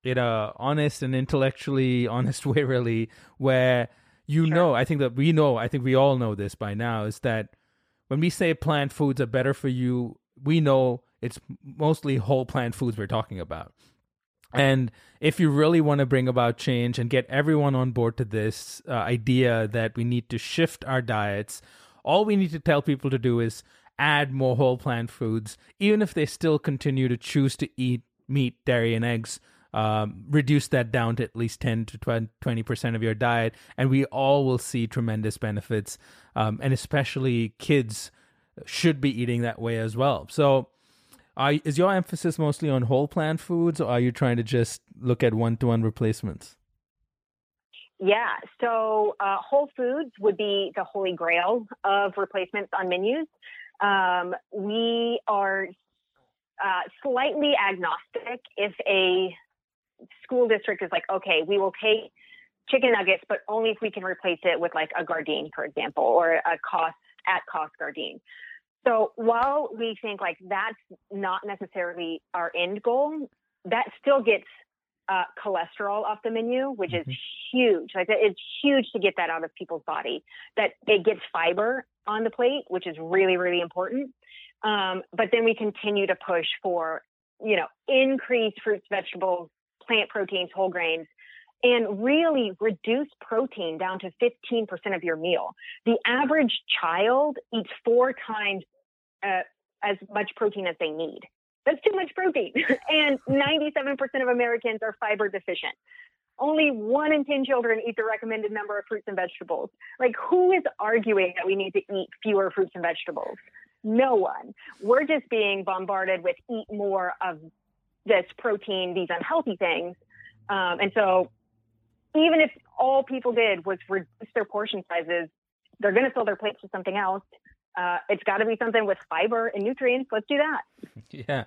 in a honest and intellectually honest way, really, where you sure. know, I think that we know, I think we all know this by now, is that when we say plant foods are better for you, we know it's mostly whole plant foods we're talking about. And if you really want to bring about change and get everyone on board to this uh, idea that we need to shift our diets, all we need to tell people to do is add more whole plant foods, even if they still continue to choose to eat meat, dairy, and eggs. Um, reduce that down to at least 10 to 20% of your diet, and we all will see tremendous benefits. Um, and especially kids should be eating that way as well. So, are, is your emphasis mostly on whole plant foods, or are you trying to just look at one to one replacements? Yeah, so uh, whole foods would be the holy grail of replacements on menus. Um, we are uh, slightly agnostic if a school district is like, okay, we will take chicken nuggets, but only if we can replace it with like a Gardein, for example, or a cost at cost Gardein. So while we think like that's not necessarily our end goal, that still gets uh, cholesterol off the menu, which is mm-hmm. huge. Like it's huge to get that out of people's body. That it gets fiber on the plate, which is really really important. Um, but then we continue to push for you know increased fruits, vegetables, plant proteins, whole grains, and really reduce protein down to 15% of your meal. The average child eats four times uh, as much protein as they need. That's too much protein. and 97% of Americans are fiber deficient. Only one in 10 children eat the recommended number of fruits and vegetables. Like, who is arguing that we need to eat fewer fruits and vegetables? No one. We're just being bombarded with eat more of this protein, these unhealthy things. Um, and so even if all people did was reduce their portion sizes, they're going to fill their plates with something else. Uh, it's got to be something with fiber and nutrients. Let's do that. Yeah,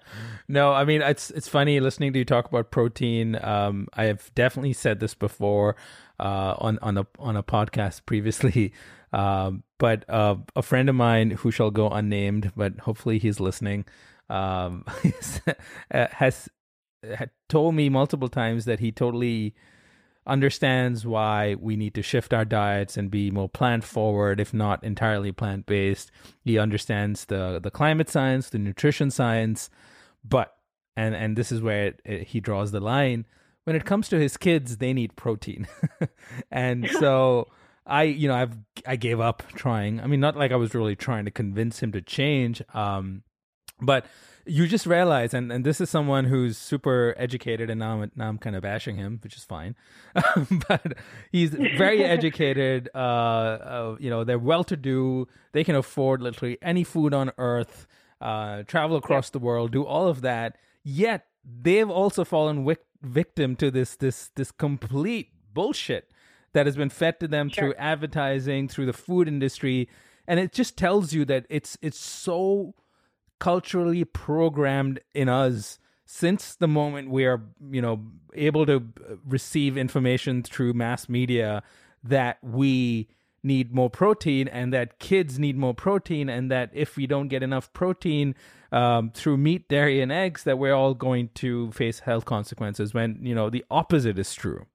no, I mean it's it's funny listening to you talk about protein. Um, I have definitely said this before uh, on on a on a podcast previously, um, but uh, a friend of mine who shall go unnamed, but hopefully he's listening, um, has told me multiple times that he totally understands why we need to shift our diets and be more plant forward if not entirely plant based he understands the the climate science the nutrition science but and and this is where it, it, he draws the line. When it comes to his kids they need protein. And so i you know i've i gave up trying. I mean not like i was really trying to convince him to change um but you just realize, and, and this is someone who's super educated, and now I'm, now I'm kind of bashing him, which is fine. but he's very educated. Uh, uh, you know, they're well to do. They can afford literally any food on earth, uh, travel across the world, do all of that. Yet they've also fallen wic- victim to this this this complete bullshit that has been fed to them sure. through advertising, through the food industry, and it just tells you that it's it's so culturally programmed in us since the moment we are you know able to receive information through mass media that we need more protein and that kids need more protein and that if we don't get enough protein um, through meat dairy and eggs that we're all going to face health consequences when you know the opposite is true.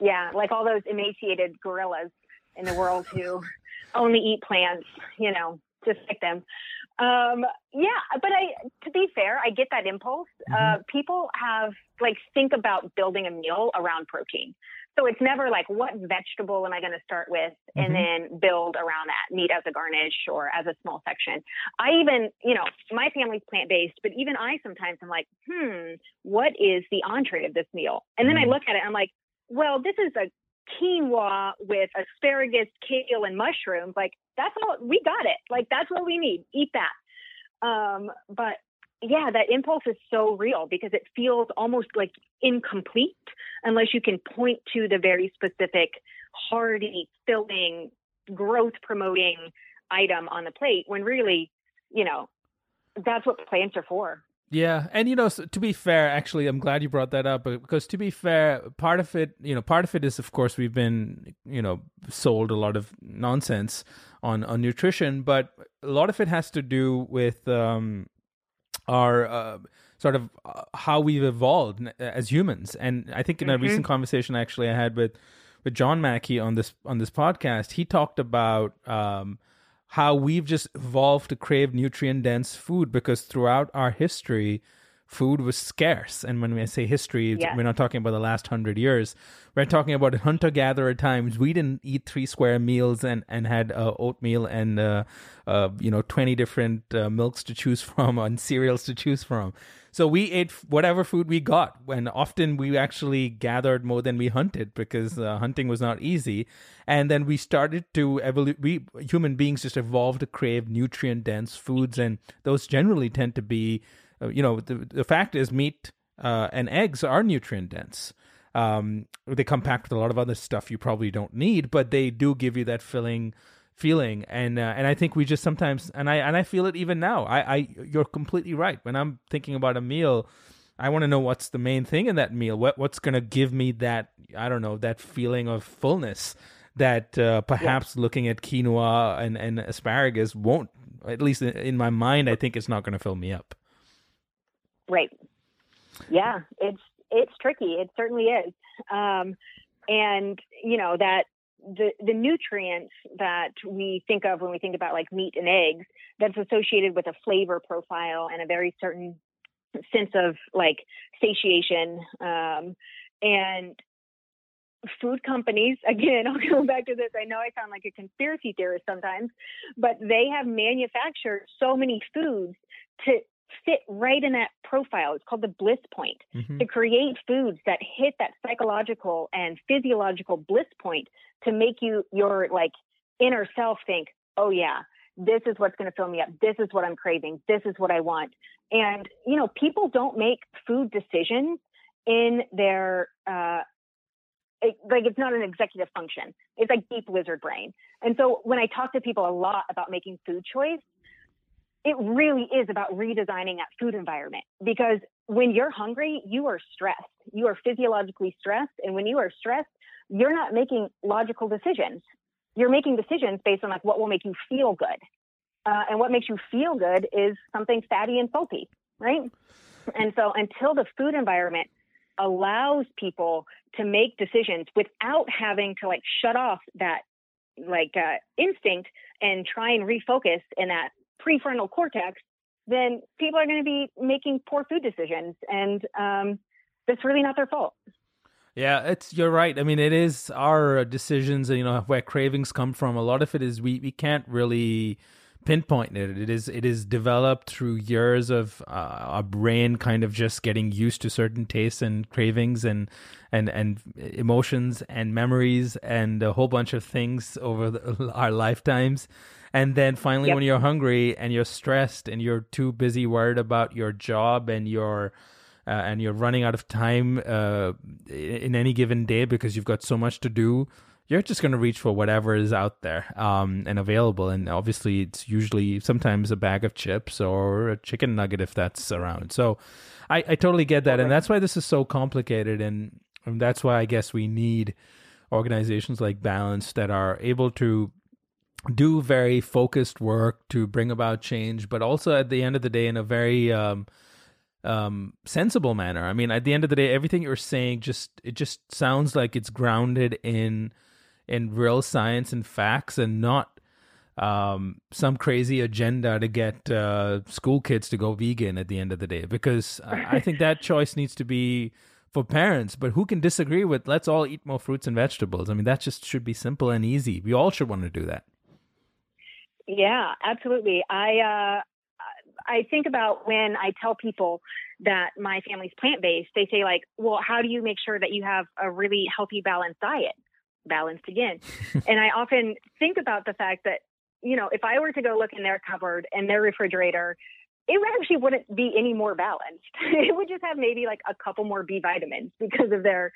Yeah like all those emaciated gorillas in the world who only eat plants you know just like them um, yeah, but I, to be fair, I get that impulse. Mm-hmm. Uh, people have like think about building a meal around protein. So it's never like, what vegetable am I going to start with and mm-hmm. then build around that meat as a garnish or as a small section. I even, you know, my family's plant based, but even I sometimes I'm like, hmm, what is the entree of this meal? And then mm-hmm. I look at it, I'm like, well, this is a quinoa with asparagus, kale, and mushrooms. Like that's all we got it. Like that's what we need. Eat that. Um, but yeah, that impulse is so real because it feels almost like incomplete unless you can point to the very specific, hearty, filling, growth promoting item on the plate when really, you know, that's what plants are for. Yeah, and you know, so to be fair, actually, I'm glad you brought that up because to be fair, part of it, you know, part of it is, of course, we've been, you know, sold a lot of nonsense on on nutrition, but a lot of it has to do with um, our uh, sort of uh, how we've evolved as humans. And I think in a mm-hmm. recent conversation, actually, I had with with John Mackey on this on this podcast, he talked about um, how we've just evolved to crave nutrient dense food because throughout our history, food was scarce. And when I say history, yeah. we're not talking about the last hundred years. We're talking about hunter gatherer times. We didn't eat three square meals and and had uh, oatmeal and uh, uh, you know twenty different uh, milks to choose from and cereals to choose from. So we ate whatever food we got. And often we actually gathered more than we hunted because uh, hunting was not easy. And then we started to evolve. We human beings just evolved to crave nutrient dense foods, and those generally tend to be you know, the, the fact is meat uh, and eggs are nutrient dense. Um, they come packed with a lot of other stuff you probably don't need, but they do give you that filling feeling. And uh, and I think we just sometimes, and I and I feel it even now. I, I you're completely right. When I'm thinking about a meal, I want to know what's the main thing in that meal. What what's going to give me that I don't know that feeling of fullness that uh, perhaps yeah. looking at quinoa and and asparagus won't. At least in my mind, I think it's not going to fill me up. Right. Yeah, it's it's tricky. It certainly is. Um, and you know that the the nutrients that we think of when we think about like meat and eggs that's associated with a flavor profile and a very certain sense of like satiation um, and food companies again i'll go back to this i know i sound like a conspiracy theorist sometimes but they have manufactured so many foods to fit right in that profile. It's called the bliss point mm-hmm. to create foods that hit that psychological and physiological bliss point to make you your like inner self think, oh yeah, this is what's going to fill me up. This is what I'm craving. This is what I want. And you know, people don't make food decisions in their uh, it, like it's not an executive function. It's like deep lizard brain. And so when I talk to people a lot about making food choice, it really is about redesigning that food environment because when you're hungry, you are stressed. You are physiologically stressed. And when you are stressed, you're not making logical decisions. You're making decisions based on like what will make you feel good. Uh, and what makes you feel good is something fatty and salty, right? And so until the food environment allows people to make decisions without having to like shut off that like uh, instinct and try and refocus in that prefrontal cortex, then people are going to be making poor food decisions, and um, that's really not their fault. Yeah, it's you're right. I mean, it is our decisions, and you know, where cravings come from. A lot of it is we we can't really pinpoint it. It is it is developed through years of uh, our brain kind of just getting used to certain tastes and cravings and and and emotions and memories and a whole bunch of things over the, our lifetimes and then finally, yep. when you're hungry and you're stressed and you're too busy worried about your job and your uh, and you're running out of time uh, in any given day because you've got so much to do, you're just going to reach for whatever is out there um, and available. And obviously, it's usually sometimes a bag of chips or a chicken nugget if that's around. So I, I totally get that. And that's why this is so complicated. And, and that's why I guess we need organizations like Balanced that are able to do very focused work to bring about change, but also at the end of the day in a very um, um, sensible manner. I mean, at the end of the day, everything you're saying just it just sounds like it's grounded in in real science and facts, and not um, some crazy agenda to get uh, school kids to go vegan at the end of the day. Because I think that choice needs to be for parents. But who can disagree with let's all eat more fruits and vegetables? I mean, that just should be simple and easy. We all should want to do that. Yeah, absolutely. I uh, I think about when I tell people that my family's plant based, they say like, "Well, how do you make sure that you have a really healthy, balanced diet?" Balanced again, and I often think about the fact that you know, if I were to go look in their cupboard and their refrigerator, it actually wouldn't be any more balanced. it would just have maybe like a couple more B vitamins because of their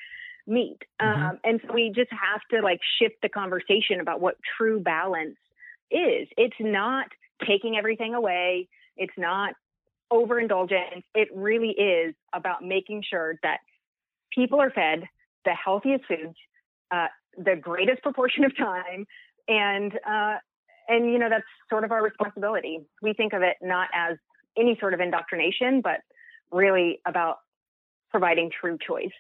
meat. Mm-hmm. Um, and so we just have to like shift the conversation about what true balance is. It's not taking everything away. It's not overindulgence. It really is about making sure that people are fed the healthiest foods, uh, the greatest proportion of time, and uh, and you know that's sort of our responsibility. We think of it not as any sort of indoctrination, but really about providing true choice.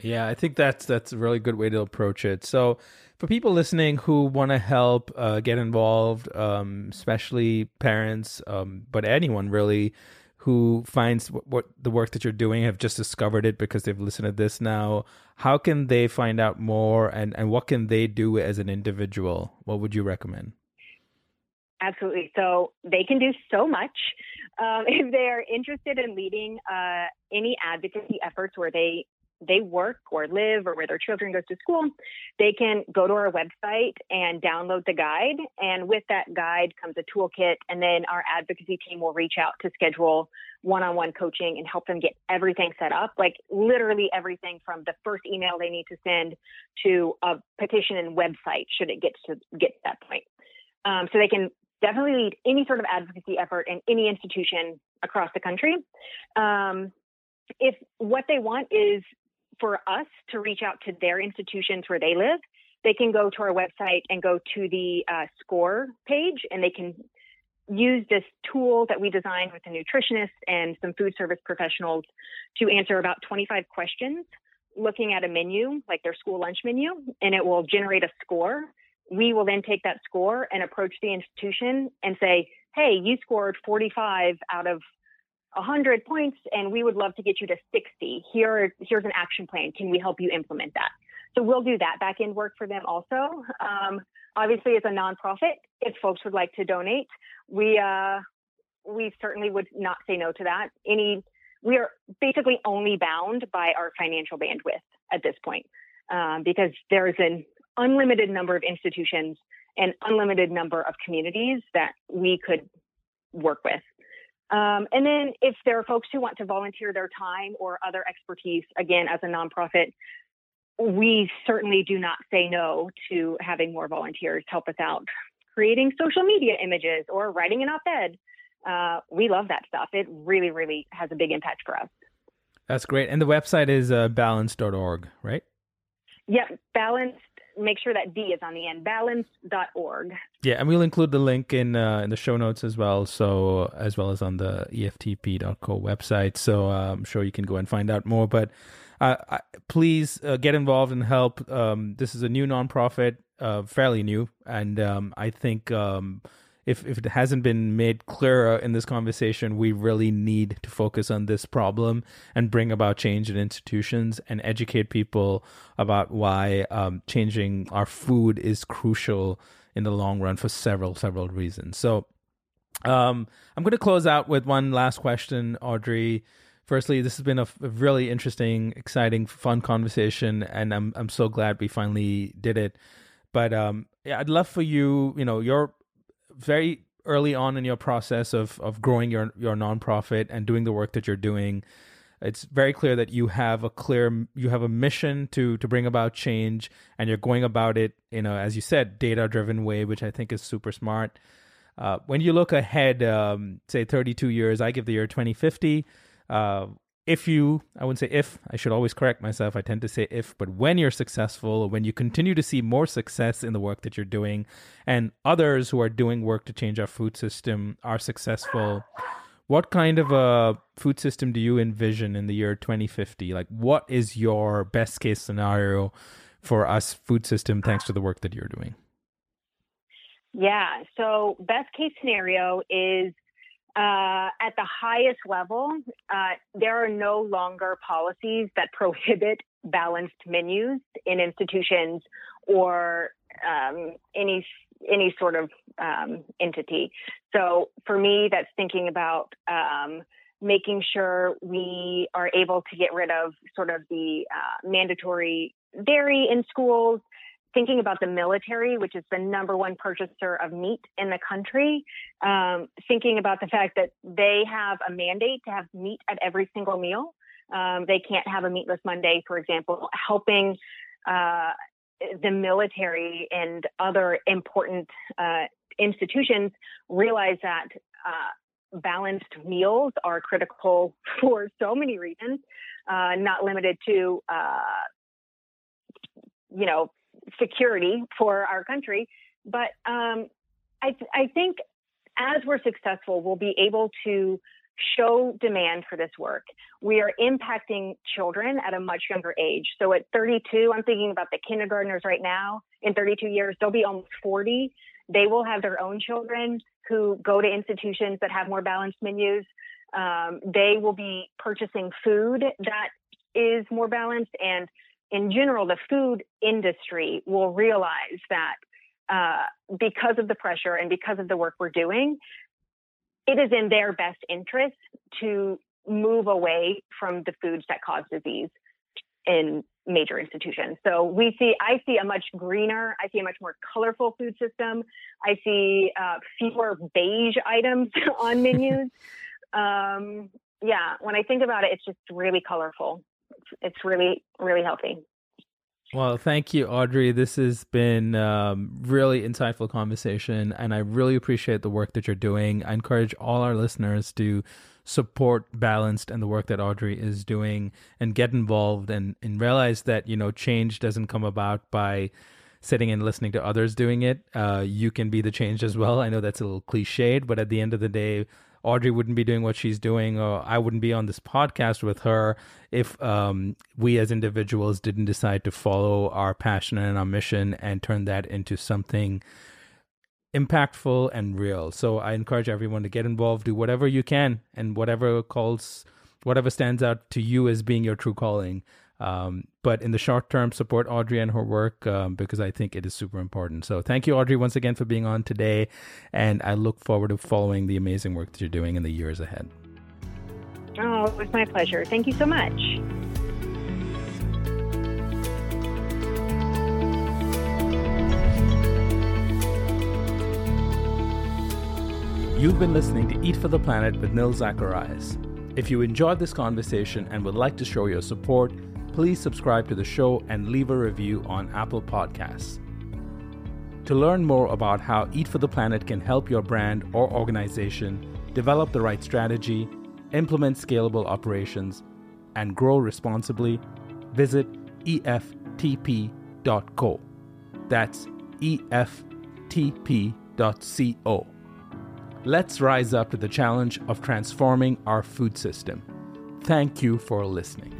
Yeah, I think that's that's a really good way to approach it. So, for people listening who want to help uh, get involved, um, especially parents, um, but anyone really who finds what, the work that you're doing have just discovered it because they've listened to this now, how can they find out more and, and what can they do as an individual? What would you recommend? Absolutely. So they can do so much. Um, if they're interested in leading uh, any advocacy efforts where they they work or live or where their children go to school, they can go to our website and download the guide. And with that guide comes a toolkit. And then our advocacy team will reach out to schedule one on one coaching and help them get everything set up like literally everything from the first email they need to send to a petition and website should it get to get to that point. Um, so they can definitely lead any sort of advocacy effort in any institution across the country. Um, if what they want is for us to reach out to their institutions where they live, they can go to our website and go to the uh, score page and they can use this tool that we designed with a nutritionist and some food service professionals to answer about 25 questions looking at a menu, like their school lunch menu, and it will generate a score. We will then take that score and approach the institution and say, hey, you scored 45 out of 100 points and we would love to get you to 60. Here, here's an action plan. Can we help you implement that? So we'll do that back end work for them also. Um, obviously, as a nonprofit, if folks would like to donate, we uh, we certainly would not say no to that. Any we are basically only bound by our financial bandwidth at this point um, because there is an unlimited number of institutions and unlimited number of communities that we could work with. Um, and then if there are folks who want to volunteer their time or other expertise, again, as a nonprofit, we certainly do not say no to having more volunteers help us out creating social media images or writing an op-ed. Uh, we love that stuff. It really, really has a big impact for us. That's great. And the website is uh, balance.org, right? Yep, balance make sure that D is on the end, balanced.org. Yeah, and we'll include the link in uh, in the show notes as well, so as well as on the EFTP.co website. So uh, I'm sure you can go and find out more. But uh, I, please uh, get involved and help. Um, this is a new nonprofit, uh, fairly new, and um, I think. Um, if if it hasn't been made clearer in this conversation, we really need to focus on this problem and bring about change in institutions and educate people about why um, changing our food is crucial in the long run for several several reasons. So, um, I'm going to close out with one last question, Audrey. Firstly, this has been a, really interesting, exciting, fun conversation, and I'm I'm so glad we finally did it. But um, yeah, I'd love for you, you know, your very early on in your process of of growing your your nonprofit and doing the work that you're doing it's very clear that you have a clear you have a mission to to bring about change and you're going about it in a as you said data driven way which i think is super smart. Uh, when you look ahead um, say 32 years i give the year 2050 uh, if you i wouldn't say if i should always correct myself i tend to say if but when you're successful when you continue to see more success in the work that you're doing and others who are doing work to change our food system are successful what kind of a food system do you envision in the year 2050 like what is your best case scenario for us food system thanks to the work that you're doing? Yeah so best case scenario is uh, at the highest level, uh, there are no longer policies that prohibit balanced menus in institutions or um, any any sort of um, entity. So for me, that's thinking about um, making sure we are able to get rid of sort of the uh, mandatory dairy in schools, thinking about the military, which is the number one purchaser of meat in the country, um, thinking about the fact that they have a mandate to have meat at every single meal. Um, they can't have a meatless Monday, for example, helping uh, the military and other important uh, institutions realize that uh, balanced meals are critical for so many reasons, uh, not limited to uh, you know security for our country. But um, I, I think as we're successful, we'll be able to show demand for this work. We are impacting children at a much younger age. So at 32, I'm thinking about the kindergartners right now. In 32 years, they'll be almost 40. They will have their own children who go to institutions that have more balanced menus. Um, they will be purchasing food that is more balanced. And in general, the food industry will realize that uh, because of the pressure and because of the work we're doing, it is in their best interest to move away from the foods that cause disease in major institutions. So we see, I see a much greener, I see a much more colorful food system. I see uh, fewer beige items on menus. um, yeah, when I think about it, it's just really colorful. It's, really, really healthy. Well, thank you, Audrey. This has been um, really insightful conversation, and I really appreciate the work that you're doing. I encourage all our listeners to support Balanced and the work that Audrey is doing, and get involved and and realize that you know change doesn't come about by sitting and listening to others doing it. Uh, you can be the change as well. I know that's a little cliched, but at the end of the day, Audrey wouldn't be doing what she's doing, or I wouldn't be on this podcast with her if um, we as individuals didn't decide to follow our passion and our mission and turn that into something impactful and real. So I encourage everyone to get involved, do whatever you can, and whatever calls, whatever stands out to you as being your true calling. Um, but in the short term, support Audrey and her work um, because I think it is super important. So thank you, Audrey, once again for being on today. And I look forward to following the amazing work that you're doing in the years ahead. Oh, it was my pleasure. Thank you so much. You've been listening to Eat for the Planet with Nil Zacharias. If you enjoyed this conversation and would like to show your support, please subscribe to the show and leave a review on Apple Podcasts. To learn more about how Eat for the Planet can help your brand or organization develop the right strategy, implement scalable operations, and grow responsibly, visit EFTP.co. That's EFTP.co. Let's rise up to the challenge of transforming our food system. Thank you for listening.